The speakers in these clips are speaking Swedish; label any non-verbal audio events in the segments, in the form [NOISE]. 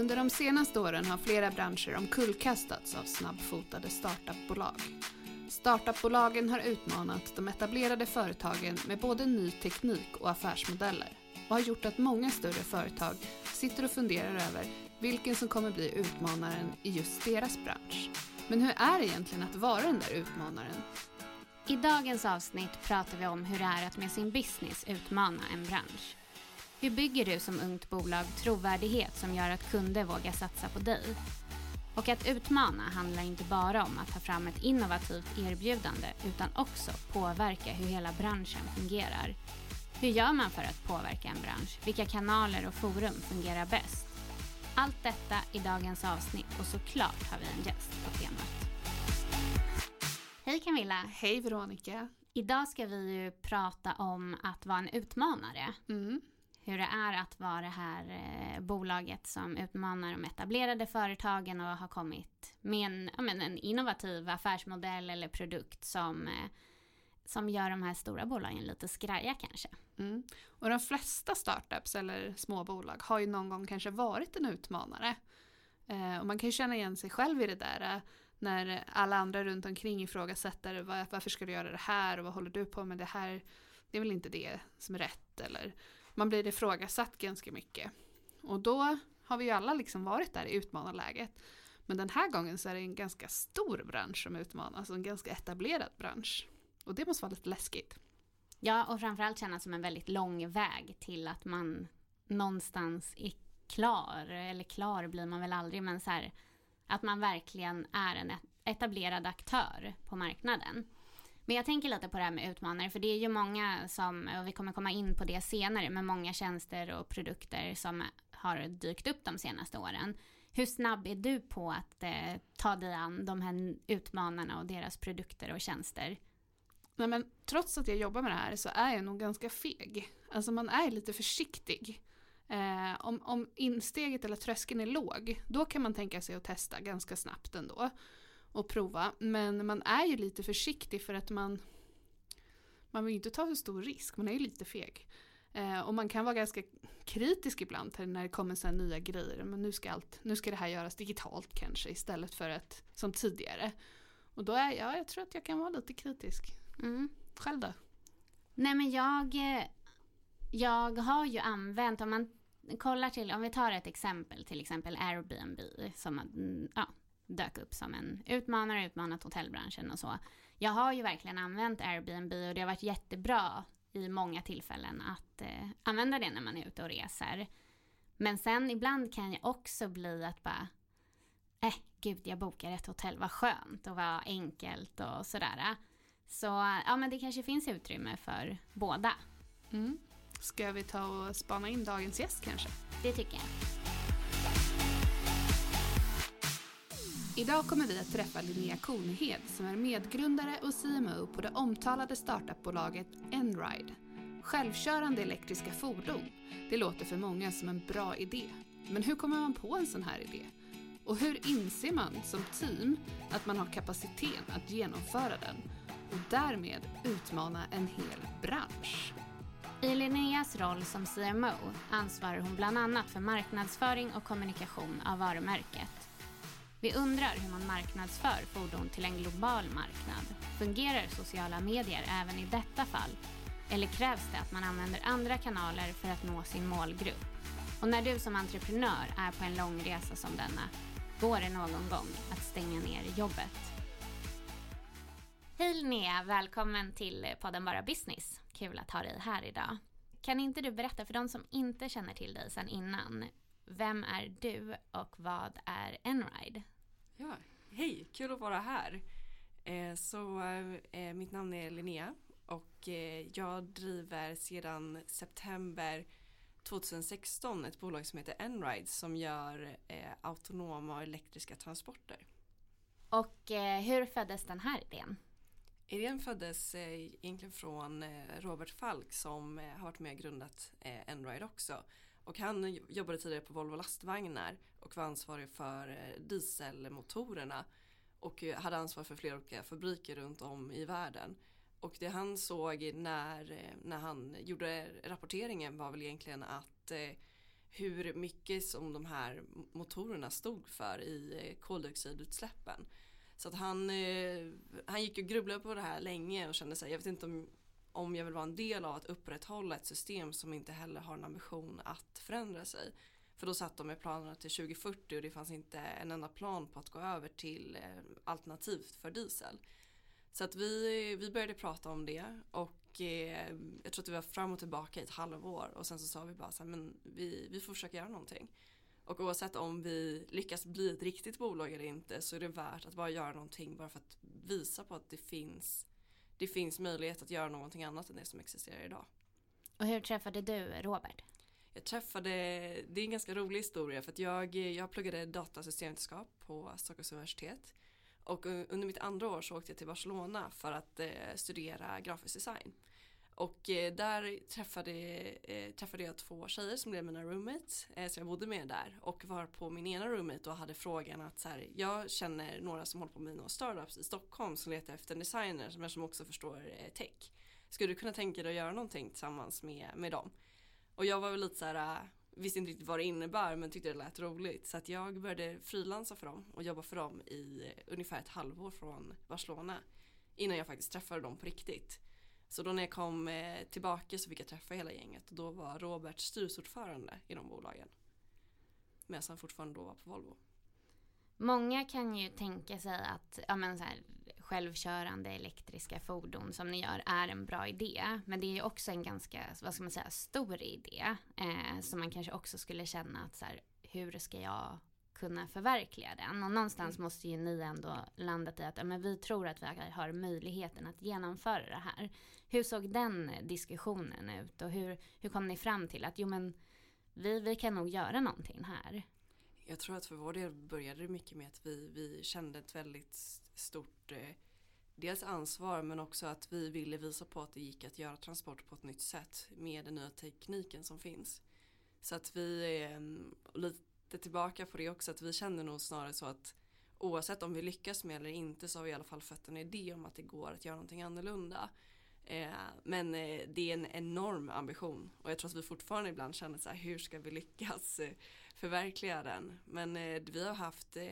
Under de senaste åren har flera branscher omkullkastats av snabbfotade startupbolag. Startupbolagen har utmanat de etablerade företagen med både ny teknik och affärsmodeller och har gjort att många större företag sitter och funderar över vilken som kommer bli utmanaren i just deras bransch. Men hur är det egentligen att vara den där utmanaren? I dagens avsnitt pratar vi om hur det är att med sin business utmana en bransch. Hur bygger du som ungt bolag trovärdighet som gör att kunder vågar satsa på dig? Och att utmana handlar inte bara om att ta fram ett innovativt erbjudande utan också påverka hur hela branschen fungerar. Hur gör man för att påverka en bransch? Vilka kanaler och forum fungerar bäst? Allt detta i dagens avsnitt och såklart har vi en gäst på temat. Hej Camilla! Hej Veronica! Idag ska vi ju prata om att vara en utmanare. Mm. Hur det är att vara det här eh, bolaget som utmanar de etablerade företagen och har kommit med en, ja, men en innovativ affärsmodell eller produkt som, eh, som gör de här stora bolagen lite skraja kanske. Mm. Och de flesta startups eller småbolag har ju någon gång kanske varit en utmanare. Eh, och man kan ju känna igen sig själv i det där. eh, När alla andra runt omkring ifrågasätter varför ska du göra det här och vad håller du på med det här? Det är väl inte det som är rätt eller man blir ifrågasatt ganska mycket. Och då har vi ju alla liksom varit där i utmanarläget. Men den här gången så är det en ganska stor bransch som utmanas, alltså en ganska etablerad bransch. Och det måste vara lite läskigt. Ja, och framförallt kännas som en väldigt lång väg till att man någonstans är klar. Eller klar blir man väl aldrig, men så här, att man verkligen är en etablerad aktör på marknaden. Men jag tänker lite på det här med utmanare, för det är ju många som, och vi kommer komma in på det senare, med många tjänster och produkter som har dykt upp de senaste åren. Hur snabb är du på att eh, ta dig an de här utmanarna och deras produkter och tjänster? Nej, men trots att jag jobbar med det här så är jag nog ganska feg. Alltså man är lite försiktig. Eh, om, om insteget eller tröskeln är låg, då kan man tänka sig att testa ganska snabbt ändå. Och prova. Men man är ju lite försiktig för att man man vill ju inte ta så stor risk, man är ju lite feg. Eh, och man kan vara ganska kritisk ibland när det kommer så nya grejer. Men nu ska, allt, nu ska det här göras digitalt kanske istället för att, som tidigare. Och då är jag, jag tror att jag kan vara lite kritisk. Mm. Själv då? Nej men jag, eh, jag har ju använt, om man kollar till, om vi tar ett exempel, till exempel Airbnb som mm, ja, dök upp som en utmanare, utmanat hotellbranschen och så. Jag har ju verkligen använt Airbnb och det har varit jättebra i många tillfällen att eh, använda det när man är ute och reser. Men sen ibland kan jag också bli att bara, eh gud jag bokar ett hotell, vad skönt och vad enkelt och sådär. Så ja men det kanske finns utrymme för båda. Mm. Ska vi ta och spana in dagens gäst kanske? Det tycker jag. Idag kommer vi att träffa Linnea Kornhed som är medgrundare och CMO på det omtalade startupbolaget Enride. Självkörande elektriska fordon. Det låter för många som en bra idé. Men hur kommer man på en sån här idé? Och hur inser man som team att man har kapaciteten att genomföra den och därmed utmana en hel bransch? I Linneas roll som CMO ansvarar hon bland annat för marknadsföring och kommunikation av varumärket. Vi undrar hur man marknadsför fordon till en global marknad. Fungerar sociala medier även i detta fall? Eller krävs det att man använder andra kanaler för att nå sin målgrupp? Och när du som entreprenör är på en lång resa som denna, går det någon gång att stänga ner jobbet? Hej Linnea, välkommen till podden Bara Business. Kul att ha dig här idag. Kan inte du berätta för de som inte känner till dig sedan innan, vem är du och vad är Enride? Ja, hej, kul att vara här. Eh, så eh, mitt namn är Linnea och eh, jag driver sedan september 2016 ett bolag som heter Enride som gör autonoma och elektriska transporter. Och hur föddes den här idén? Idén föddes egentligen från Robert Falk som har varit med och grundat Enride också. Och han jobbade tidigare på Volvo lastvagnar och var ansvarig för eh, dieselmotorerna och eh, hade ansvar för flera olika fabriker runt om i världen. Och det han såg när, eh, när han gjorde rapporteringen var väl egentligen att hur mycket som de här motorerna stod för i koldioxidutsläppen. Så att han, han gick och grubblade på det här länge och kände sig, jag vet inte om om jag vill vara en del av att upprätthålla ett system som inte heller har en ambition att förändra sig. För då satt de med planerna till 2040 och det fanns inte en enda plan på att gå över till eh, alternativt för diesel. Så att vi, vi började prata om det och eh, jag tror att vi var fram och tillbaka i ett halvår och sen så sa vi bara så här, men vi, vi får försöka göra någonting. Och oavsett om vi lyckas bli ett riktigt bolag eller inte så är det värt att bara göra någonting bara för att visa på att det finns det finns möjlighet att göra någonting annat än det som existerar idag. Och hur träffade du Robert? Jag träffade, det är en ganska rolig historia för att jag, jag pluggade datasystemvetenskap på Stockholms universitet. Och under mitt andra år så åkte jag till Barcelona för att eh, studera grafisk design. Och eh, där träffade, eh, träffade jag två tjejer som blev mina roommates. Eh, så jag bodde med där och var på min ena roommate och hade frågan att så här, jag känner några som håller på med några startups i Stockholm som letar efter en designer som, som också förstår eh, tech. Skulle du kunna tänka dig att göra någonting tillsammans med, med dem? Och jag var väl lite så här, äh, visste inte riktigt vad det innebär men tyckte det lät roligt. Så att jag började frilansa för dem och jobba för dem i eh, ungefär ett halvår från Barcelona. Innan jag faktiskt träffade dem på riktigt. Så då när jag kom eh, tillbaka så fick jag träffa hela gänget och då var Robert styrelseordförande i de bolagen. Medan han fortfarande då var på Volvo. Många kan ju tänka sig att ja, men så här, självkörande elektriska fordon som ni gör är en bra idé. Men det är ju också en ganska, vad ska man säga, stor idé. Eh, som man kanske också skulle känna att så här, hur ska jag kunna förverkliga den. Och någonstans mm. måste ju ni ändå landat i att men vi tror att vi har möjligheten att genomföra det här. Hur såg den diskussionen ut och hur, hur kom ni fram till att jo men vi, vi kan nog göra någonting här? Jag tror att för vår del började det mycket med att vi, vi kände ett väldigt stort eh, dels ansvar men också att vi ville visa på att det gick att göra transport på ett nytt sätt med den nya tekniken som finns. Så att vi, eh, lite tillbaka på det också att vi känner nog snarare så att oavsett om vi lyckas med eller inte så har vi i alla fall fått en idé om att det går att göra någonting annorlunda. Eh, men eh, det är en enorm ambition och jag tror att vi fortfarande ibland känner så här hur ska vi lyckas eh, förverkliga den. Men eh, vi har haft, eh,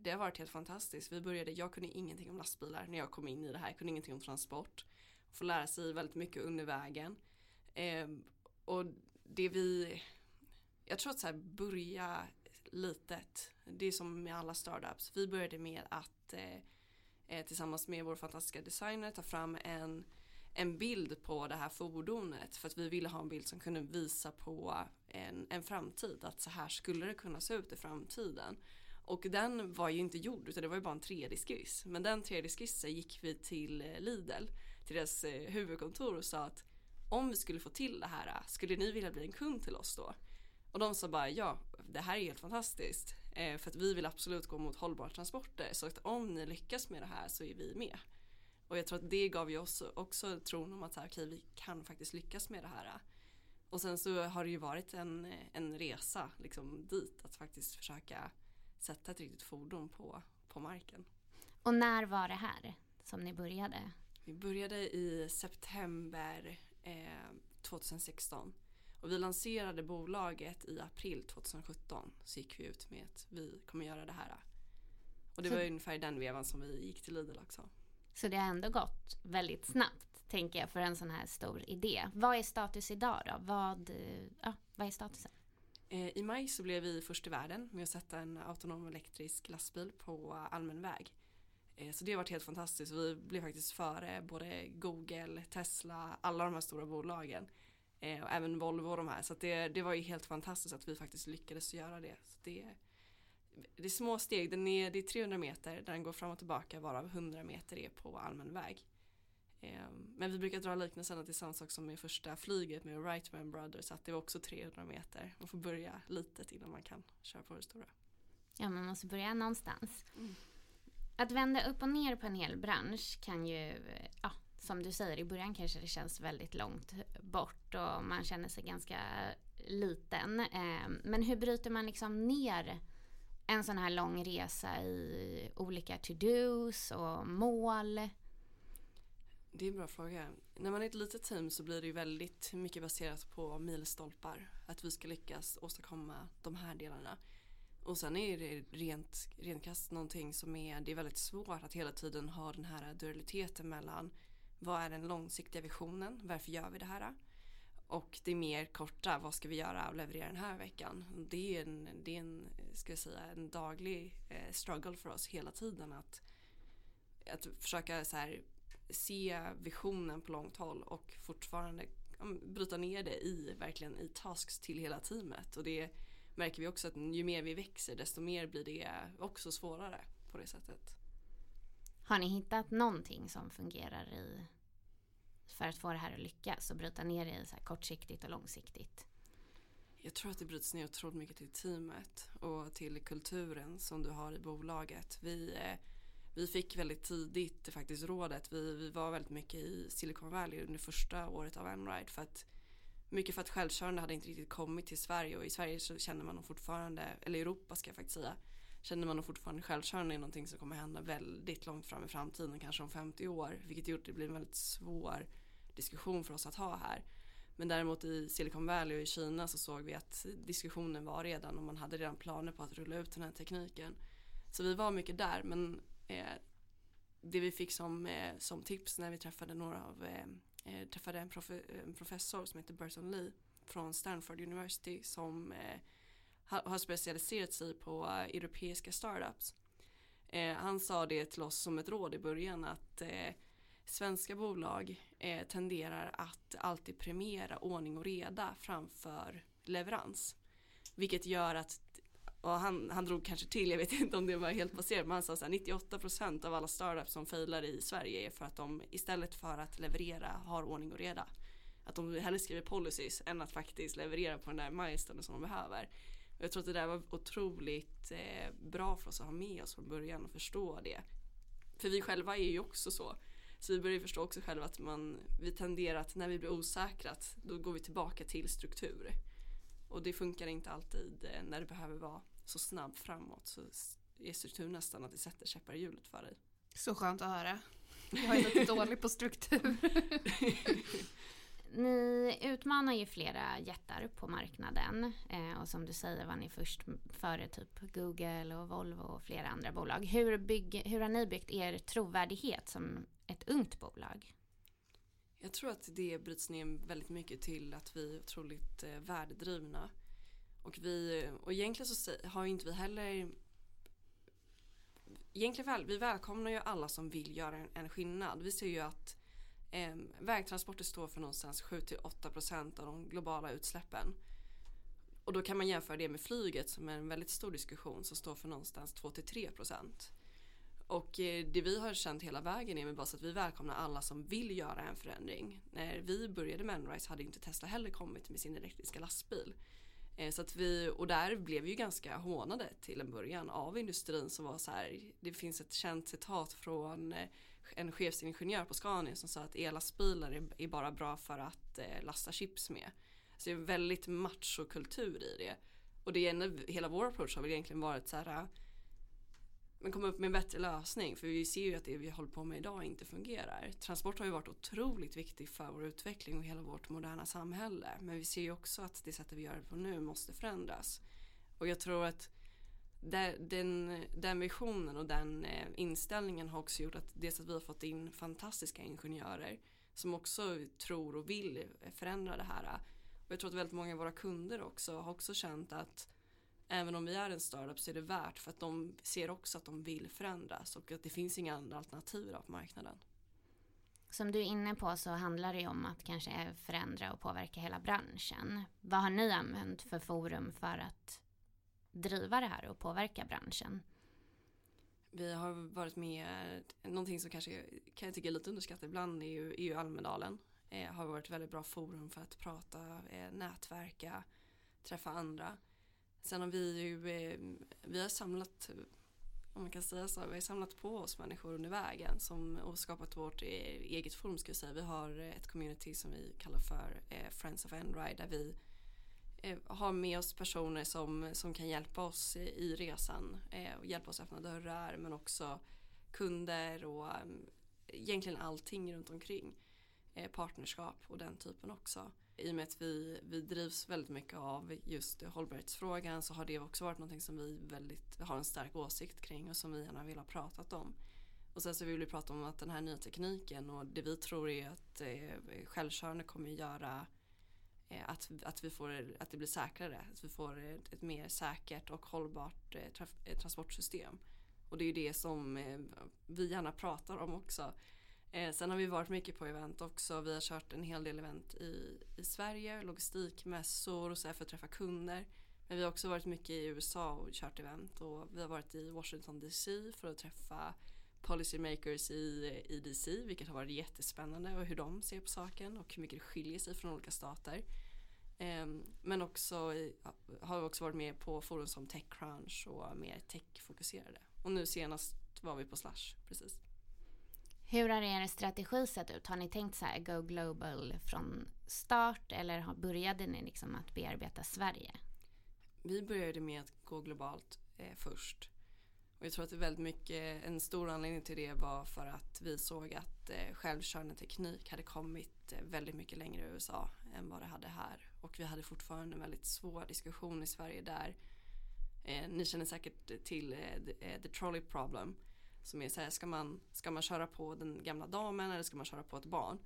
det har varit helt fantastiskt. Vi började, jag kunde ingenting om lastbilar när jag kom in i det här, jag kunde ingenting om transport. Få lära sig väldigt mycket under vägen. Eh, och det vi jag tror att så här, börja litet. Det är som med alla startups. Vi började med att eh, eh, tillsammans med vår fantastiska designer ta fram en, en bild på det här fordonet. För att vi ville ha en bild som kunde visa på en, en framtid. Att så här skulle det kunna se ut i framtiden. Och den var ju inte gjord utan det var ju bara en 3D-skiss. Men den 3D-skissen gick vi till eh, Lidl, till deras eh, huvudkontor och sa att om vi skulle få till det här, skulle ni vilja bli en kund till oss då? Och de sa bara ja, det här är helt fantastiskt. Eh, för att vi vill absolut gå mot hållbara transporter. Så att om ni lyckas med det här så är vi med. Och jag tror att det gav ju oss också tron om att här, okay, vi kan faktiskt lyckas med det här. Och sen så har det ju varit en, en resa liksom dit att faktiskt försöka sätta ett riktigt fordon på, på marken. Och när var det här som ni började? Vi började i september eh, 2016. Och vi lanserade bolaget i april 2017. Så gick vi ut med att vi kommer göra det här. Och det så, var ungefär den vevan som vi gick till Lidl också. Så det har ändå gått väldigt snabbt, tänker jag, för en sån här stor idé. Vad är status idag då? Vad, ja, vad är statusen? Eh, I maj så blev vi först i världen med att sätta en autonom elektrisk lastbil på allmän väg. Eh, så det har varit helt fantastiskt. Vi blev faktiskt före både Google, Tesla, alla de här stora bolagen. Eh, och även Volvo och de här. Så det, det var ju helt fantastiskt att vi faktiskt lyckades göra det. Så det, det är små steg, den är, det är 300 meter där den går fram och tillbaka varav 100 meter är på allmän väg. Eh, men vi brukar dra liknelsen att det är samma sak som med första flyget med Wrightman Brothers att det var också 300 meter. Man får börja litet innan man kan köra på det stora. Ja, man måste börja någonstans. Mm. Att vända upp och ner på en hel bransch kan ju, ja, som du säger, i början kanske det känns väldigt långt bort och man känner sig ganska liten. Eh, men hur bryter man liksom ner en sån här lång resa i olika to-dos och mål? Det är en bra fråga. När man är ett litet team så blir det ju väldigt mycket baserat på milstolpar. Att vi ska lyckas åstadkomma de här delarna. Och sen är det rent, rent kast någonting som är, det är väldigt svårt att hela tiden ha den här dualiteten mellan vad är den långsiktiga visionen, varför gör vi det här? Och det är mer korta, vad ska vi göra och leverera den här veckan? Det är en, det är en, ska jag säga, en daglig eh, struggle för oss hela tiden att, att försöka så här, se visionen på långt håll och fortfarande bryta ner det i, verkligen i tasks till hela teamet. Och det märker vi också att ju mer vi växer desto mer blir det också svårare på det sättet. Har ni hittat någonting som fungerar i för att få det här att lyckas och bryta ner det i så kortsiktigt och långsiktigt? Jag tror att det bryts ner otroligt mycket till teamet och till kulturen som du har i bolaget. Vi, eh, vi fick väldigt tidigt faktiskt rådet, vi, vi var väldigt mycket i Silicon Valley under första året av Enride för att mycket för att självkörande hade inte riktigt kommit till Sverige och i Sverige så känner man nog fortfarande, eller Europa ska jag faktiskt säga, känner man nog fortfarande självkörande är någonting som kommer hända väldigt långt fram i framtiden, kanske om 50 år, vilket gjort att det blir en väldigt svår diskussion för oss att ha här. Men däremot i Silicon Valley och i Kina så såg vi att diskussionen var redan och man hade redan planer på att rulla ut den här tekniken. Så vi var mycket där men eh, det vi fick som, eh, som tips när vi träffade några av eh, eh träffade en, prof en, professor som heter Burton Lee från Stanford University som eh, har specialiserat sig på eh, europeiska startups. Eh, han sa det till oss som ett råd i början att eh, svenska bolag eh, tenderar att alltid premiera ordning och reda framför leverans. Vilket gör att och han, han drog kanske till, jag vet inte om det var helt baserat, men han sa att 98% av alla startups som failar i Sverige är för att de istället för att leverera har ordning och reda. Att de hellre skriver policies än att faktiskt leverera på den där milestone som de behöver. Jag tror att det där var otroligt eh, bra för oss att ha med oss från början och förstå det. För vi själva är ju också så. Så vi börjar förstå också själva att man, vi tenderar att när vi blir osäkra att då går vi tillbaka till struktur. Och det funkar inte alltid eh, när det behöver vara så snabbt framåt så är struktur nästan att det sätter käppar i hjulet för dig. Så skönt att höra. Jag är lite [LAUGHS] dålig på struktur. [LAUGHS] ni utmanar ju flera jättar på marknaden eh, och som du säger var ni först före typ Google och Volvo och flera andra bolag. Hur, bygg, hur har ni byggt er trovärdighet som ett ungt bolag? Jag tror att det bryts ner väldigt mycket till att vi är otroligt eh, värdedrivna. Och, vi, och egentligen så har inte vi heller Egentligen väl, vi välkomnar ju alla som vill göra en, en skillnad. Vi ser ju att eh, vägtransporter står för någonstans 7-8% av de globala utsläppen. Och då kan man jämföra det med flyget som är en väldigt stor diskussion som står för någonstans 2-3%. Och eh, det vi har känt hela vägen är med bara så att vi välkomnar alla som vill göra en förändring. När vi började med Enrise hade inte Tesla heller kommit med sin elektriska lastbil. Eh, så att vi, och där blev vi ju ganska hånade till en början av industrin som var så här, det finns ett känt citat från eh, en chefsingenjör på Scania som sa att ellastbilar är bara bra för att eh, lasta chips med. Så det är en väldigt machokultur i det. Och det är en, hela vår approach har väl egentligen varit så här eh, men komma upp med en bättre lösning för vi ser ju att det vi håller på med idag inte fungerar. Transport har ju varit otroligt viktigt för vår utveckling och hela vårt moderna samhälle men vi ser ju också att det sättet vi gör det på nu måste förändras. Och jag tror att den, den visionen och den eh, inställningen har också gjort att dels att vi har fått in fantastiska ingenjörer som också tror och vill förändra det här. Och jag tror att väldigt många av våra kunder också har också känt att även om vi är en startup så är det värt för att de ser också att de vill förändras och att det finns inga andra alternativ på marknaden. Som du är inne på så handlar det ju om att kanske förändra och påverka hela branschen. Vad har ni använt för forum för att driva det här och påverka branschen? Vi har varit med, någonting som kanske kan jag tycka är lite underskattat ibland är ju, är ju Almedalen. Eh, har varit väldigt bra forum för att prata, eh, nätverka, träffa andra. Sen har vi ju, eh, vi har samlat, om man kan säga så, vi har samlat på oss människor under vägen som, och skapat vårt eh, eget forum skulle jag säga. Vi har ett community som vi kallar för eh, Friends of Endride där vi Eh, har med oss personer som, som kan hjälpa oss i resan eh, och hjälpa oss öppna dörrar men också kunder och mm, egentligen allting runt omkring. Eh, partnerskap och den typen också i och med att vi, vi drivs väldigt mycket av just hållbarhetsfrågan så har det också varit någonting som vi väldigt har en stark åsikt kring och som vi gärna vill ha pratat om. Och sen så vill vi prata om att den här nya tekniken och det vi tror är att eh, självkörande kommer att göra Eh, att, att, vi får, att det blir säkrare, att vi får ett, ett mer säkert och hållbart eh, traf, eh, transportsystem. Och det är ju det som vi gärna pratar om också. Sen har vi varit mycket på event också. Vi har kört en hel del event i, i Sverige, logistikmässor och så här för att träffa kunder. Men vi har också varit mycket i USA och kört event och vi har varit i Washington DC för att träffa policymakers i, i DC vilket har varit jättespännande och hur de ser på saken och hur mycket det skiljer sig från olika stater. Eh, men också har vi också varit med på forum som Techcrunch och mer techfokuserade. Och nu senast var vi på Slush precis. Hur har er strategi sett ut? Har ni tänkt så här go global från start eller började ni liksom att bearbeta Sverige? Vi började med att gå globalt eh, först. Och jag tror att det är väldigt mycket, en stor anledning till det var för att vi såg att eh, självkörande teknik hade kommit eh, väldigt mycket längre i USA än vad det hade här. Och vi hade fortfarande en väldigt svår diskussion i Sverige där eh, ni känner säkert till eh, the, eh, the trolley problem som är så här, ska man, ska man köra på den gamla damen eller ska man köra på ett barn?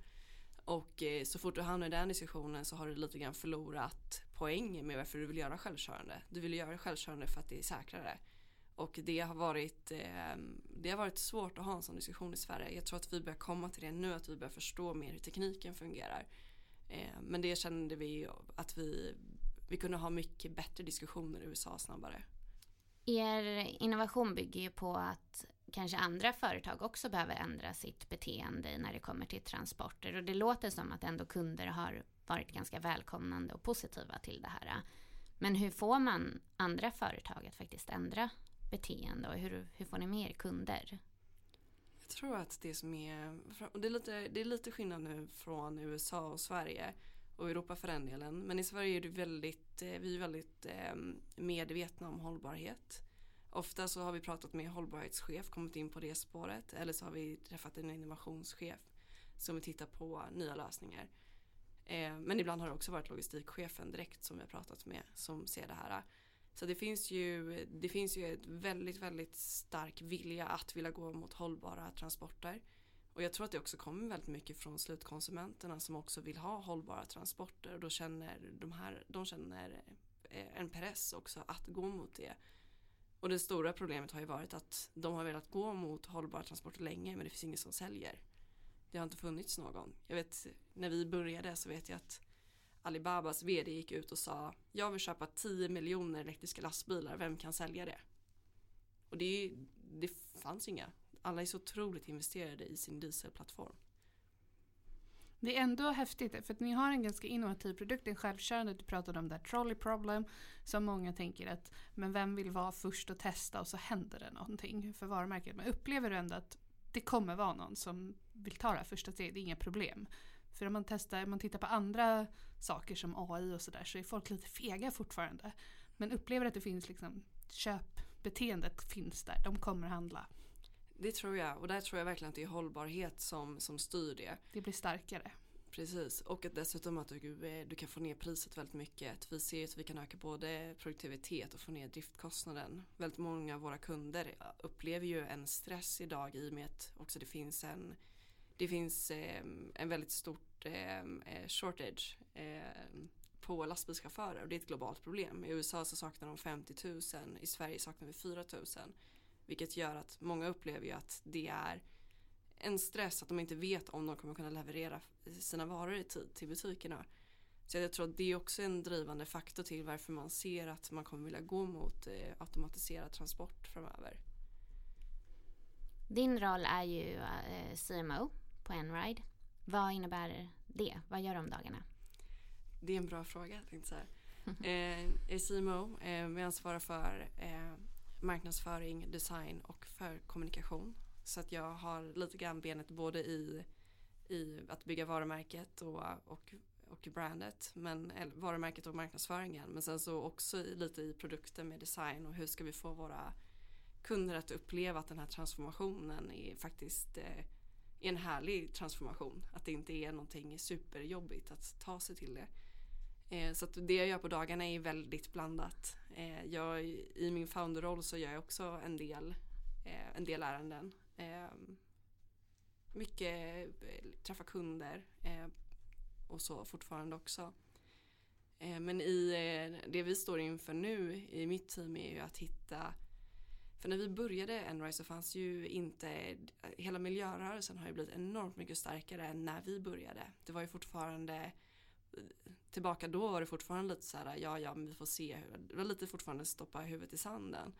Och eh, så fort du hamnar i den diskussionen så har du lite grann förlorat poängen med varför du vill göra självkörande. Du vill göra självkörande för att det är säkrare. Och det har varit, eh, det har varit svårt att ha en sån diskussion i Sverige. Jag tror att vi börjar komma till det nu, att vi börjar förstå mer hur tekniken fungerar. Eh, men det kände vi att vi, vi kunde ha mycket bättre diskussioner i USA snabbare. Er innovation bygger ju på att kanske andra företag också behöver ändra sitt beteende när det kommer till transporter. Och det låter som att ändå kunder har varit ganska välkomnande och positiva till det här. Men hur får man andra företag att faktiskt ändra beteende och hur, hur får ni mer kunder? Jag tror att det som är, det är, lite, det är lite skillnad nu från USA och Sverige och Europa för den delen. Men i Sverige är det väldigt, eh, vi är väldigt ehm, medvetna om hållbarhet. Ofta så har vi pratat med hållbarhetschef, kommit in på det spåret. Eller så har vi träffat en innovationschef som vill titta på nya lösningar. Eh, men ibland har det också varit logistikchefen direkt som vi har pratat med som ser det här. Så det finns ju, det finns ju ett väldigt, väldigt stark vilja att vilja gå mot hållbara transporter. Och jag tror att det också kommer väldigt mycket från slutkonsumenterna som också vill ha hållbara transporter och då känner de här, de känner eh, en press också att gå mot det. Och det stora problemet har ju varit att de har velat gå mot hållbara transporter länge men det finns ingen som säljer. Det har inte funnits någon. Jag vet när vi började så vet jag att Alibabas vd gick ut och sa jag vill köpa 10 miljoner elektriska lastbilar, vem kan sälja det? Och det, det fanns inga. Alla är så otroligt investerade i sin dieselplattform. Det är ändå häftigt för att ni har en ganska innovativ produkt, en självkörande, du pratade om det här trolley problem som många tänker att men vem vill vara först och testa och så händer det någonting för varumärket. Men upplever du ändå att det kommer vara någon som vill ta det här första steget, det är inga problem. För om man testar, om man tittar på andra saker som AI och sådär så är folk lite fega fortfarande. Men upplever att det finns liksom köpbeteendet finns där, de kommer handla. Det tror jag och där tror jag verkligen att det är hållbarhet som, som styr det. Det blir starkare. Precis och att dessutom att du, eh, du kan få ner priset väldigt mycket. Vi ser att vi kan öka både produktivitet och få ner driftkostnaden. Väldigt många av våra kunder upplever ju en stress idag i och med att också det finns en det finns eh, en väldigt stort Eh, eh, shortage eh, på lastbilschaufförer och det är ett globalt problem. I USA så saknar de 50 000, i Sverige saknar vi 4 000. Vilket gör att många upplever ju att det är en stress att de inte vet om de kommer kunna leverera sina varor i tid till butikerna. Så jag tror att det är också en drivande faktor till varför man ser att man kommer vilja gå mot eh, automatiserad transport framöver. Din roll är ju eh, CMO på Enride. Vad innebär det? Vad gör du om dagarna? Det är en bra fråga. Jag [LAUGHS] eh, är CMO. Eh, vi ansvarar för eh, marknadsföring, design och för kommunikation. Så att jag har lite grann benet både i, i att bygga varumärket och, och, och brandet. Men, eller, varumärket och marknadsföringen. Men sen så också lite i produkten med design och hur ska vi få våra kunder att uppleva att den här transformationen är faktiskt eh, en härlig transformation. Att det inte är någonting superjobbigt att ta sig till det. Eh, så att det jag gör på dagarna är väldigt blandat. Eh, jag, I min founderroll så gör jag också en del, eh, en del ärenden. Eh, mycket eh, träffa kunder eh, och så fortfarande också. Men i det vi står inför nu i mitt team är ju att hitta för när vi började Enrise så fanns ju inte, hela miljörörelsen har ju blivit enormt mycket starkare än när vi började. Det var ju fortfarande tillbaka då var det fortfarande lite så här, ja ja men vi får se, det var lite fortfarande stoppa huvudet i sanden.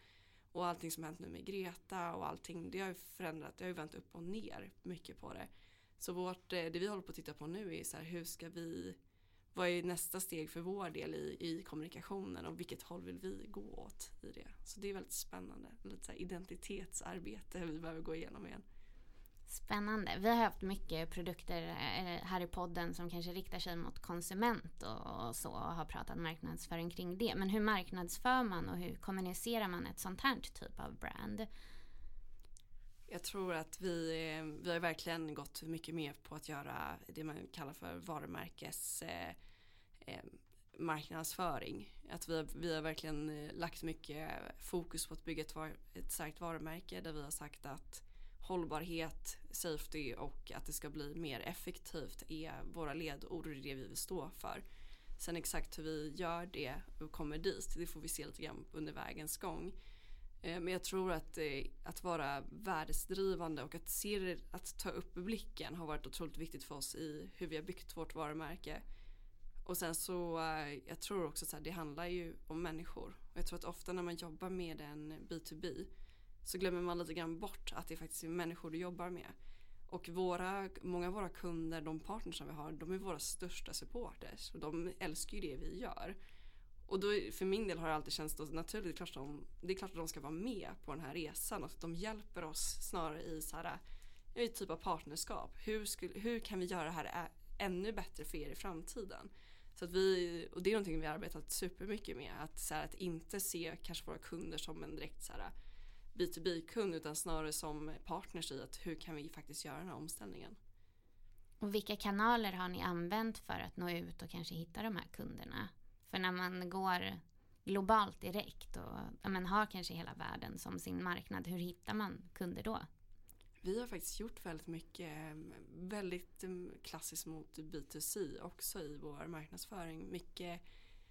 Och allting som hänt nu med Greta och allting, det har ju förändrat, det har ju vänt upp och ner mycket på det. Så vårt, eh, det vi håller på att titta på nu är så här, hur ska vi, vad är nästa steg för vår del i, i kommunikationen och vilket håll vill vi gå åt i det. Så det är väldigt spännande, lite så här identitetsarbete vi behöver gå igenom igen. Spännande. Vi har haft mycket produkter eh, här i podden som kanske riktar sig mot konsument och så och har pratat marknadsföring kring det. Men hur marknadsför man och hur kommunicerar man ett sånt här typ av brand? Jag tror att vi, eh, vi har verkligen gått mycket mer på att göra det man kallar för varumärkes eh, eh, marknadsföring. Att vi har, vi har verkligen eh, lagt mycket fokus på att bygga ett, var, ett starkt varumärke där vi har sagt att hållbarhet, safety och att det ska bli mer effektivt är våra ledord och det är det vi vill stå för. Sen exakt hur vi gör det och kommer dit, det får vi se lite grann under vägens gång. Eh, men jag tror att, eh, att vara värdesdrivande och att, se, att ta upp blicken har varit otroligt viktigt för oss i hur vi har byggt vårt varumärke. Och sen så, eh, jag tror också att det handlar ju om människor. Och jag tror att ofta när man jobbar med en B2B så glömmer man lite grann bort att det faktiskt är människor du jobbar med. Och våra, många av våra kunder, de partners som vi har, de är våra största supporters. Och de älskar ju det vi gör. Och då, för min del har det alltid känts naturligt, klart de, det är klart att de ska vara med på den här resan. Och att de hjälper oss snarare i så här, i typ av partnerskap. Hur, skulle, hur kan vi göra det här ännu bättre för er i framtiden? Så att vi, och det är någonting vi har arbetat supermycket med. Att, så här, att inte se kanske våra kunder som en direkt så här, B2B-kund utan snarare som partners i att hur kan vi faktiskt göra den här omställningen. Och vilka kanaler har ni använt för att nå ut och kanske hitta de här kunderna? För när man går globalt direkt och ja, men har kanske hela världen som sin marknad, hur hittar man kunder då? Vi har faktiskt gjort väldigt mycket, väldigt mm, klassiskt mot B2C också i vår marknadsföring. Mycket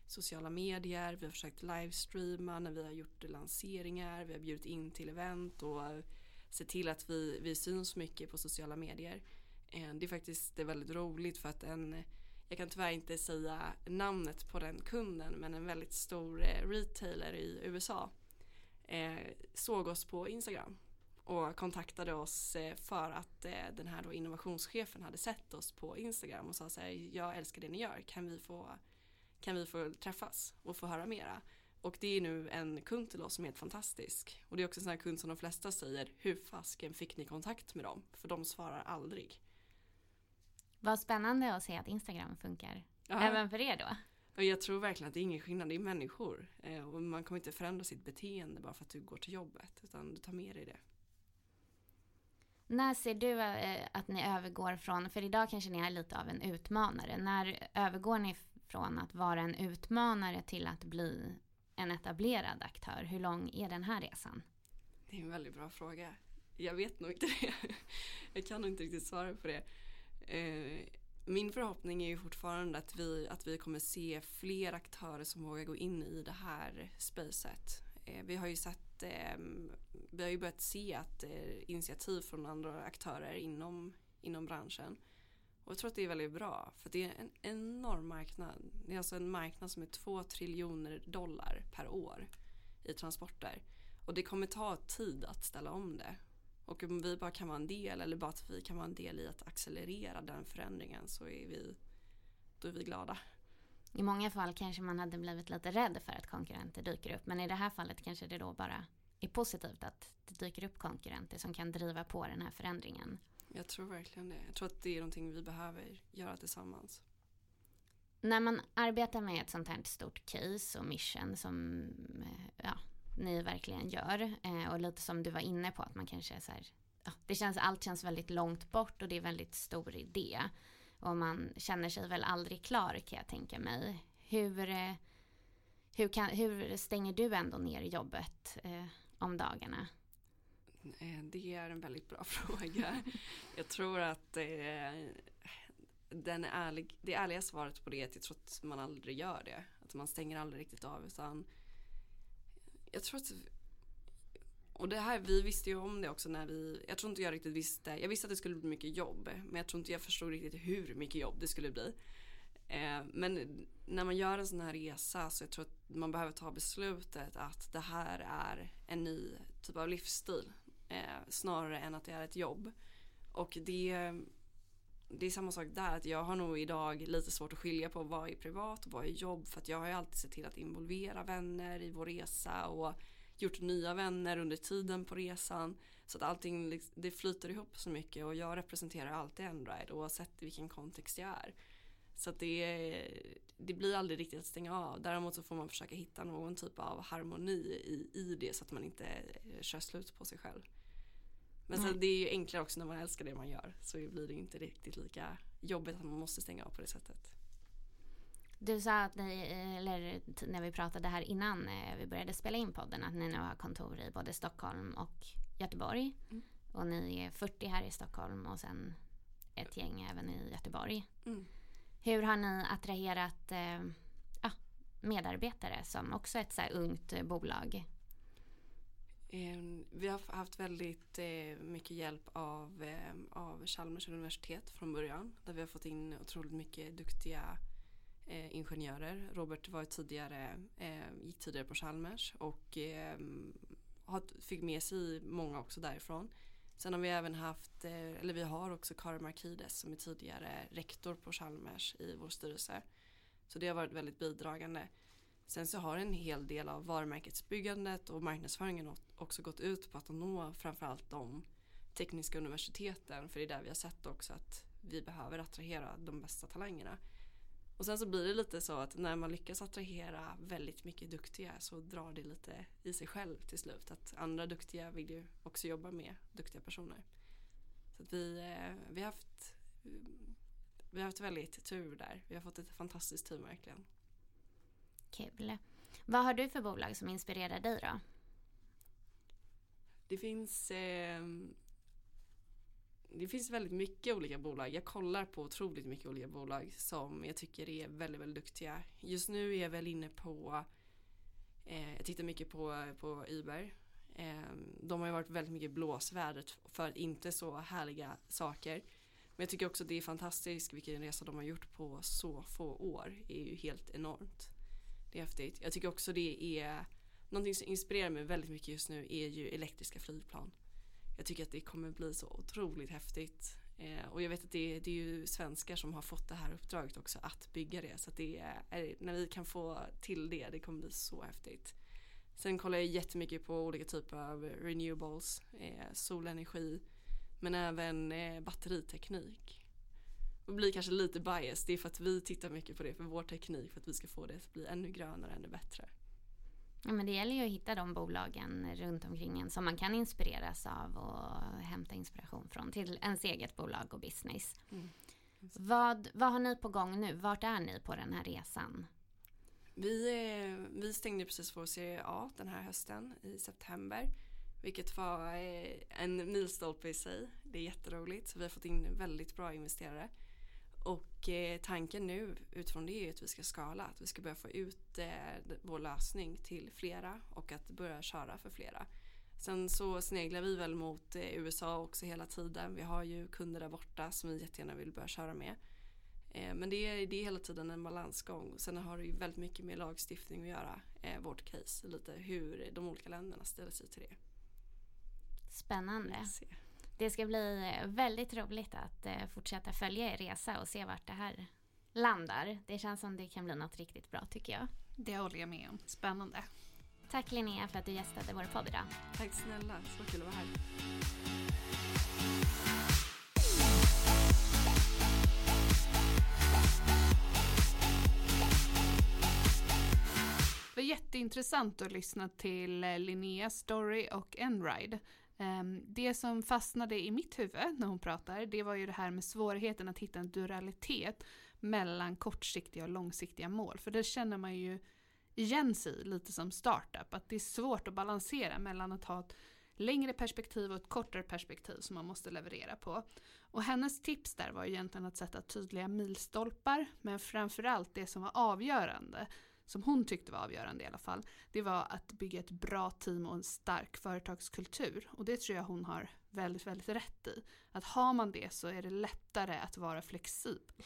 sociala medier, vi har försökt livestreama när vi har gjort lanseringar, vi har bjudit in till event och sett till att vi, vi syns mycket på sociala medier. Eh, det är faktiskt det är väldigt roligt för att en, jag kan tyvärr inte säga namnet på den kunden men en väldigt stor eh, retailer i USA eh, såg oss på Instagram och kontaktade oss eh, för att eh, den här då innovationschefen hade sett oss på Instagram och sa så här, jag älskar det ni gör, kan vi få, kan vi få träffas och få höra mera? Och det är nu en kund till oss som är helt fantastisk. Och det är också en sån här kund som de flesta säger, hur fasken fick ni kontakt med dem? För de svarar aldrig. Vad spännande att se att Instagram funkar Ja. även för er då. Och jag tror verkligen att det är ingen skillnad, det är människor. Eh, och man kommer inte förändra sitt beteende bara för att du går till jobbet, utan du tar med dig det. När ser du eh, att ni övergår från, för idag kanske ni är lite av en utmanare. När övergår ni från att vara en utmanare till att bli en etablerad aktör? Hur lång är den här resan? Det är en väldigt bra fråga. Jag vet nog inte det. [LAUGHS] Jag kan nog inte riktigt svara på det. Eh, Min förhoppning är ju fortfarande att vi, att vi kommer se fler aktörer som vågar gå in i det här spacet. Eh, Vi har ju sett, ehm, vi har ju börjat se att eh, initiativ från andra aktörer inom, inom branschen. Och jag tror att det är väldigt bra för det är en enorm marknad. Det är alltså en marknad som är två triljoner dollar per år i transporter. Och det kommer ta tid att ställa om det. Och om vi bara kan vara en del eller bara att vi kan vara en del i att accelerera den förändringen så är vi, då är vi glada. I många fall kanske man hade blivit lite rädd för att konkurrenter dyker upp. Men i det här fallet kanske det då bara är positivt att det dyker upp konkurrenter som kan driva på den här förändringen. Jag tror verkligen det. Jag tror att det är någonting vi behöver göra tillsammans. När man arbetar med ett sånt här stort case och mission som eh, ja, ni verkligen gör eh, och lite som du var inne på att man kanske är så här, ja, det känns, allt känns väldigt långt bort och det är väldigt stor idé och man känner sig väl aldrig klar kan jag tänka mig. Hur, eh, hur, kan, hur stänger du ändå ner jobbet eh, om dagarna? Eh, det är en väldigt bra [LAUGHS] fråga. Jag tror att eh, den ärlig, det ärliga svaret på det är att jag tror att man aldrig gör det. Att man stänger aldrig riktigt av utan jag tror att och det här, vi visste ju om det också när vi, jag tror inte jag riktigt visste, jag visste att det skulle bli mycket jobb men jag tror inte jag förstod riktigt hur mycket jobb det skulle bli. Eh, men när man gör en sån här resa så jag tror att man behöver ta beslutet att det här är en ny typ av livsstil eh, snarare än att det är ett jobb. Och det, det är samma sak där, att jag har nog idag lite svårt att skilja på vad är privat och vad är jobb för att jag har ju alltid sett till att involvera vänner i vår resa och gjort nya vänner under tiden på resan. Så att allting liksom, det flyter ihop så mycket och jag representerar alltid Endride oavsett vilken kontext jag är. Så att det, det blir aldrig riktigt att stänga av. Däremot så får man försöka hitta någon typ av harmoni i, i det så att man inte kör slut på sig själv. Men sen det är ju enklare också när man älskar det man gör så blir det inte riktigt lika jobbigt att man måste stänga av på det sättet. Du sa att ni, eller när vi pratade här innan eh, vi började spela in podden, att ni nu har kontor i både Stockholm och Göteborg. Mm. Och ni är 40 här i Stockholm och sen ett gäng även i Göteborg. Mm. Hur har ni attraherat eh, medarbetare som också är ett så ungt bolag? Ehm, vi har haft väldigt eh, mycket hjälp av, ehm, av Chalmers universitet från början. Där vi har fått in otroligt mycket duktiga eh, ingenjörer. Robert var tidigare, ehm, gick tidigare på Chalmers och fick med sig många också därifrån. Sen har vi även haft, eh, eller vi har också Karin Markides som är tidigare rektor på Chalmers i vår styrelse. Så det har varit väldigt bidragande. Sen så har en hel del av varumärkesbyggandet och marknadsföringen också gått ut på att nå framförallt de tekniska universiteten. För det är där vi har sett också att vi behöver attrahera de bästa talangerna. Och sen så blir det lite så att när man lyckas attrahera väldigt mycket duktiga så drar det lite i sig själv till slut. Att andra duktiga vill ju också jobba med duktiga personer. Så att vi, eh, vi har haft eh, vi har haft väldigt tur där. Vi har fått ett fantastiskt team verkligen. Kul. Vad har du för bolag som inspirerar dig då? Det finns eh, Det finns väldigt mycket olika bolag. Jag kollar på otroligt mycket olika bolag som jag tycker är väldigt, väldigt duktiga. Just nu är jag väl inne på eh, Jag tittar mycket på, på Uber. Eh, de har ju varit väldigt mycket blåsvädret för inte så härliga saker. Men jag tycker också det är fantastiskt vilken resa de har gjort på så få år. Det är ju helt enormt. Det är häftigt. Jag tycker också det är Någonting som inspirerar mig väldigt mycket just nu är ju elektriska flygplan. jag tycker att det kommer bli så otroligt häftigt. Eh, och jag vet att det, det, är ju svenskar som har fått det här uppdraget också att bygga det. Så att det är, när vi kan få till det, det kommer bli så häftigt. Sen kollar jag jättemycket på olika typer av renewables, eh, solenergi, men även eh, batteriteknik. Och blir kanske lite bias, det är för att vi tittar mycket på det för vår teknik för att vi ska få det att bli ännu grönare, ännu bättre. Ja, men det gäller ju att hitta de bolagen runt omkring en som man kan inspireras av och hämta inspiration från till ens eget bolag och business. Mm. Vad, vad har ni på gång nu? Vart är ni på den här resan? Vi, eh, vi stängde precis vår serie A den här hösten i september. Vilket var eh, en milstolpe i sig. Det är jätteroligt. Så vi har fått in väldigt bra investerare. Och eh, tanken nu utifrån det är att vi ska skala, att vi ska börja få ut eh, vår lösning till flera och att börja köra för flera. Sen så sneglar vi väl mot eh, USA också hela tiden. Vi har ju kunder där borta som vi jättegärna vill börja köra med. Eh, men det är, det är hela tiden en balansgång. Sen har det ju väldigt mycket med lagstiftning att göra, eh, vårt case, lite hur de olika länderna ställer sig till det. Spännande. Det ska bli väldigt roligt att eh, fortsätta följa er resa och se vart det här landar. Det känns som det kan bli något riktigt bra tycker jag. Det håller jag med om. Spännande. Tack Linnea för att du gästade vår podd idag. Tack snälla, så kul att vara här. Det var jätteintressant att lyssna till eh, Linneas story och Enride. Ehm, det som fastnade i mitt huvud när hon pratar, det var ju det här med svårigheten att hitta en duralitet mellan kortsiktiga och långsiktiga mål. För det känner man ju igen sig lite som startup, att det är svårt att balansera mellan att ha ett längre perspektiv och ett kortare perspektiv som man måste leverera på. Och hennes tips där var egentligen att sätta tydliga milstolpar, men framförallt det som var avgörande som hon tyckte var avgörande i alla fall, det var att bygga ett bra team och en stark företagskultur. Och det tror jag hon har väldigt, väldigt rätt i. Att har man det så är det lättare att vara flexibel.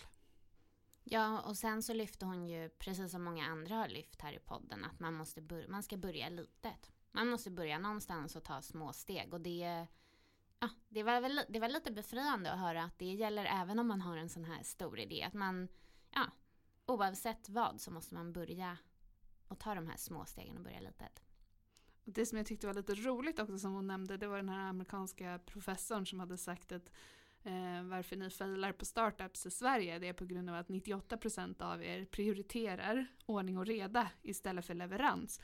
Ja, och sen så lyfte hon ju, precis som många andra har lyft här i podden, att man, måste börja, man ska börja litet. Man måste börja någonstans och ta små steg. Och det, ja, det, var väl, det var lite befriande att höra att det gäller även om man har en sån här stor idé. Att man, ja, oavsett vad så måste man börja och ta de här små stegen och börja litet. Det som jag tyckte var lite roligt också som hon nämnde det var den här amerikanska professorn som hade sagt att eh, varför ni failar på startups i Sverige det är på grund av att 98% av er prioriterar ordning och reda istället för leverans.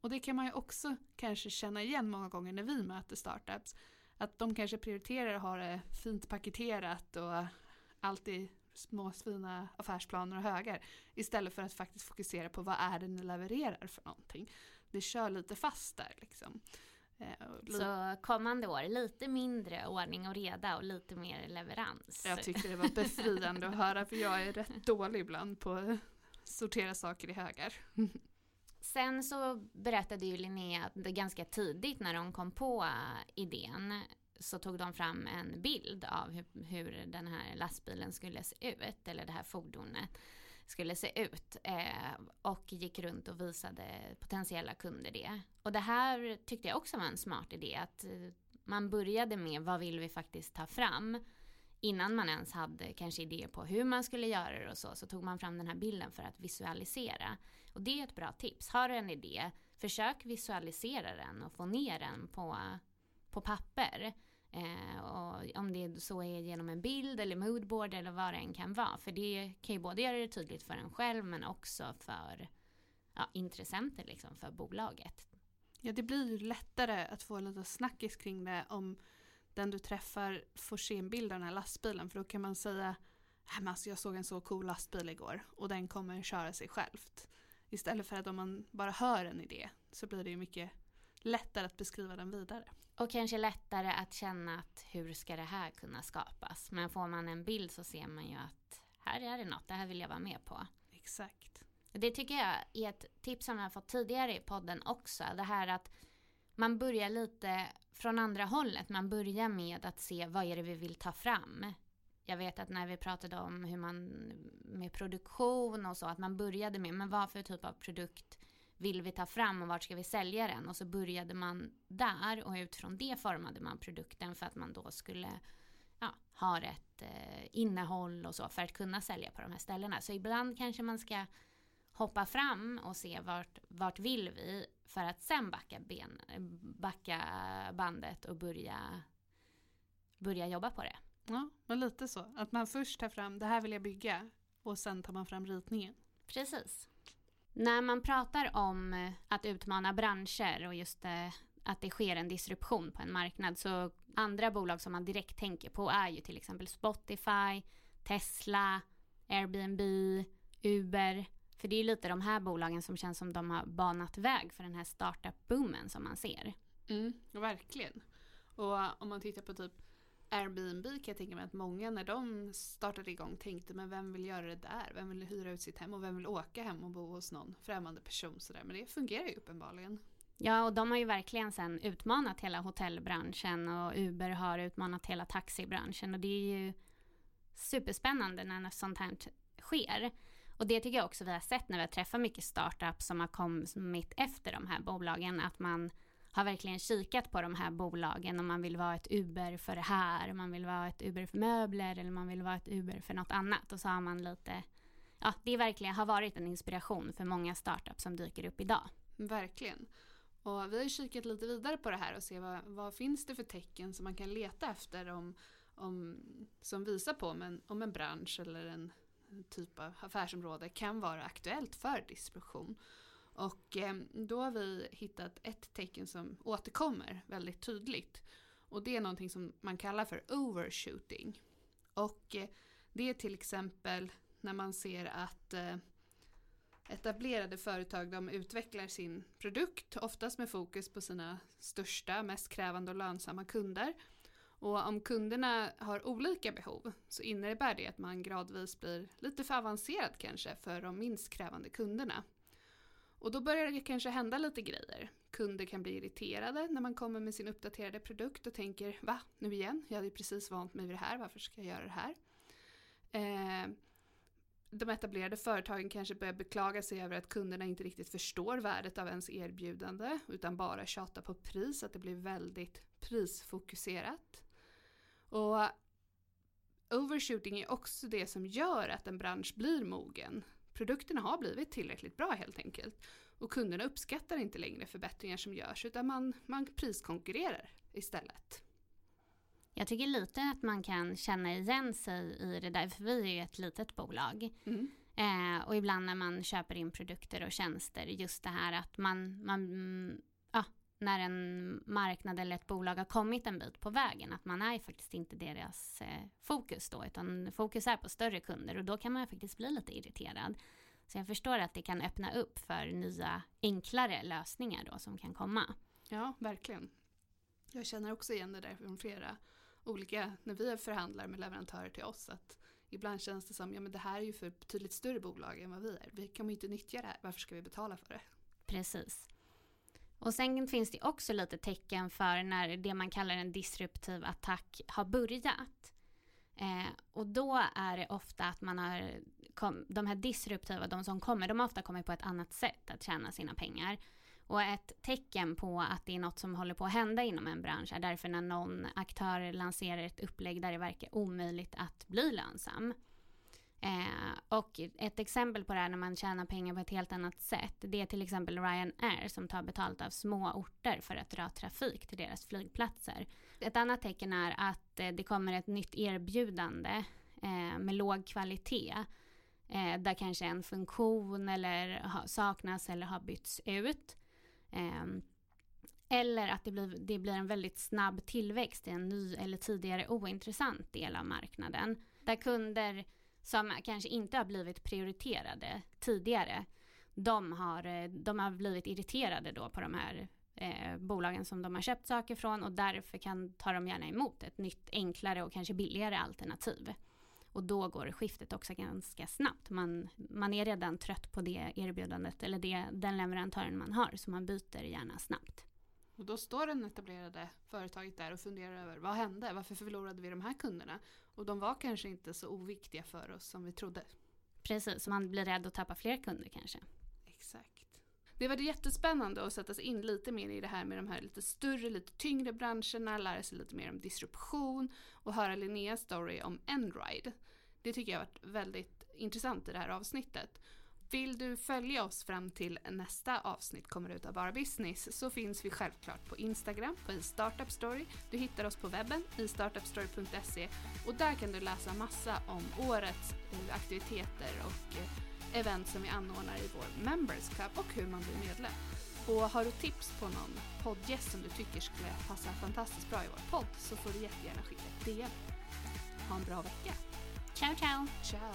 Och det kan man ju också kanske känna igen många gånger när vi möter startups. Att de kanske prioriterar att ha det fint paketerat och alltid små fina affärsplaner och högar. Istället för att faktiskt fokusera på vad är det ni levererar för någonting. Det kör lite fast där liksom. Eh, Så kommande år, lite mindre ordning och reda och lite mer leverans. Jag tyckte det var befriande att höra för jag är rätt dålig ibland på att sortera saker i högar. Sen så berättade ju Linnea att det ganska tidigt när de kom på idén så tog de fram en bild av hur, hur, den här lastbilen skulle se ut, eller det här fordonet skulle se ut. Eh, och gick runt och visade potentiella kunder det. Och det här tyckte jag också var en smart idé, att eh, man började med vad vill vi faktiskt ta fram? Innan man ens hade kanske idéer på hur man skulle göra det och så, så tog man fram den här bilden för att visualisera. Och det är ett bra tips. Har du en idé, försök visualisera den och få ner den på, på papper. Eh, och om det så är genom en bild eller moodboard eller vad det än kan vara. För det kan ju både göra det tydligt för en själv men också för ja, intressenter liksom, för bolaget. Ja, det blir ju lättare att få lite snackis kring det om den du träffar får se en bild av den här lastbilen. För då kan man säga, äh, alltså jag såg en så cool lastbil igår och den kommer köra sig självt. Istället för att om man bara hör en idé så blir det ju mycket lättare att beskriva den vidare. Och kanske lättare att känna att hur ska det här kunna skapas? Men får man en bild så ser man ju att här är det något, det här vill jag vara med på. Exakt. Det tycker jag är ett tips som jag har fått tidigare i podden också. Det här att man börjar lite från andra hållet. Man börjar med att se vad är det vi vill ta fram. Jag vet att när vi pratade om hur man med produktion och så, att man började med, men vad för typ av produkt vill vi ta fram och vart ska vi sälja den? Och så började man där och utifrån det formade man produkten för att man då skulle ja, ha rätt eh, innehåll och så för att kunna sälja på de här ställena. Så ibland kanske man ska hoppa fram och se vart, vart vill vi för att sen backa, ben, backa bandet och börja, börja jobba på det. Ja, men lite så. Att man först tar fram, det här vill jag bygga och sen tar man fram ritningen. Precis. När man pratar om eh, att utmana branscher och just eh, att det sker en disruption på en marknad så andra bolag som man direkt tänker på är ju till exempel Spotify, Tesla, Airbnb, Uber. För det är ju lite de här bolagen som känns som de har banat väg för den här startup-boomen som man ser. Mm, verkligen. Och om man tittar på typ Airbnb kan jag tänka mig att många när de startade igång tänkte men vem vill göra det där? Vem vill hyra ut sitt hem och vem vill åka hem och bo hos någon främmande person sådär. Men det fungerar ju uppenbarligen. Ja, och de har ju verkligen sen utmanat hela hotellbranschen och Uber har utmanat hela taxibranschen och det är ju superspännande när något sånt här sker. Och det tycker jag också vi har sett när vi har träffat mycket startups som har kommit efter de här bolagen, att man har verkligen kikat på de här bolagen om man vill vara ett Uber för det här, man vill vara ett Uber för möbler eller man vill vara ett Uber för något annat och så har man lite, ja det verkligen har varit en inspiration för många startups som dyker upp idag. Verkligen. Och vi har kikat lite vidare på det här och se vad, vad finns det för tecken som man kan leta efter om, om, som visar på om en, om en bransch eller en typ av affärsområde kan vara aktuellt för distribution. Och ehm, då har vi hittat ett tecken som återkommer väldigt tydligt. Och det är någonting som man kallar för overshooting. Och eh, det är till exempel när man ser att eh, etablerade företag de utvecklar sin produkt, oftast med fokus på sina största, mest krävande och lönsamma kunder. Och om kunderna har olika behov så innebär det att man gradvis blir lite för avancerad kanske för de minst krävande kunderna. Och då börjar det kanske hända lite grejer. Kunder kan bli irriterade när man kommer med sin uppdaterade produkt och tänker va, nu igen? Jag hade ju precis vant mig vid det här, varför ska jag göra det här? Eh, de etablerade företagen kanske börjar beklaga sig över att kunderna inte riktigt förstår värdet av ens erbjudande utan bara tjatar på pris, att det blir väldigt prisfokuserat. Och overshooting är också det som gör att en bransch blir mogen. Produkterna har blivit tillräckligt bra helt enkelt. Och kunderna uppskattar inte längre förbättringar som görs utan man, man priskonkurrerar istället. Jag tycker lite att man kan känna igen sig i det där, för vi är ju ett litet bolag. Mm. Eh, och ibland när man köper in produkter och tjänster, just det här att man, man när en marknad eller ett bolag har kommit en bit på vägen, att man är faktiskt inte deras eh, fokus då, utan fokus är på större kunder och då kan man faktiskt bli lite irriterad. Så jag förstår att det kan öppna upp för nya enklare lösningar då som kan komma. Ja, verkligen. Jag känner också igen det där från flera olika, när vi förhandlar med leverantörer till oss, att ibland känns det som, ja men det här är ju för betydligt större bolag än vad vi är. Vi kommer ju inte nyttja det här, varför ska vi betala för det? Precis. Och sen finns det också lite tecken för när det man kallar en disruptiv attack har börjat. Eh, och då är det ofta att man har, kom, de här disruptiva, de som kommer, de har ofta kommit på ett annat sätt att tjäna sina pengar. Och ett tecken på att det är något som håller på att hända inom en bransch är därför när någon aktör lanserar ett upplägg där det verkar omöjligt att bli lönsam. Eh, och ett exempel på det här när man tjänar pengar på ett helt annat sätt, det är till exempel Ryanair som tar betalt av små orter för att dra trafik till deras flygplatser. Ett annat tecken är att eh, det kommer ett nytt erbjudande eh, med låg kvalitet eh, där kanske en funktion eller ha, saknas eller har bytts ut. Ehm, eller att det blir, det blir en väldigt snabb tillväxt i en ny eller tidigare ointressant del av marknaden. Där kunder som kanske inte har blivit prioriterade tidigare, de har, eh, de har blivit irriterade då på de här eh, bolagen som de har köpt saker från och därför kan, tar de gärna emot ett nytt enklare och kanske billigare alternativ. Och då går skiftet också ganska snabbt. Man, man är redan trött på det erbjudandet eller det, den leverantören man har så man byter gärna snabbt. Och då står den etablerade företaget där och funderar över vad hände? Varför förlorade vi de här kunderna? Och de var kanske inte så oviktiga för oss som vi trodde. Precis, man blir rädd att tappa fler kunder kanske. Exakt. det var jättespännande att sätta sig in lite mer i det här med de här lite större, lite tyngre branscherna, lära sig lite mer om disruption och höra Linneas story om Endride. Det tycker jag har varit väldigt intressant i det här avsnittet. Vill du följa oss fram till nästa avsnitt kommer ut av Bara Business så finns vi självklart på Instagram på i Startup Story. Du hittar oss på webben i startupstory.se och där kan du läsa massa om årets eh, aktiviteter och eh, event som vi anordnar i vår Members Club och hur man blir medlem. Och har du tips på någon poddgäst som du tycker skulle passa fantastiskt bra i vår podd så får du jättegärna skicka ett DM. Ha en bra vecka! Ciao, ciao! Ciao!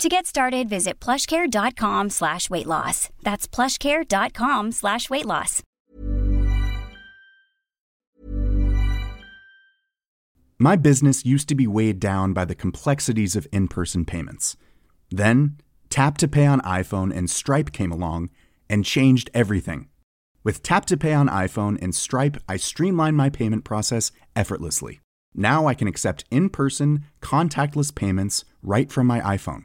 To get started, visit plushcare.com slash weight loss. That's plushcare.com slash weight loss. My business used to be weighed down by the complexities of in person payments. Then, Tap to Pay on iPhone and Stripe came along and changed everything. With Tap to Pay on iPhone and Stripe, I streamlined my payment process effortlessly. Now I can accept in person, contactless payments right from my iPhone.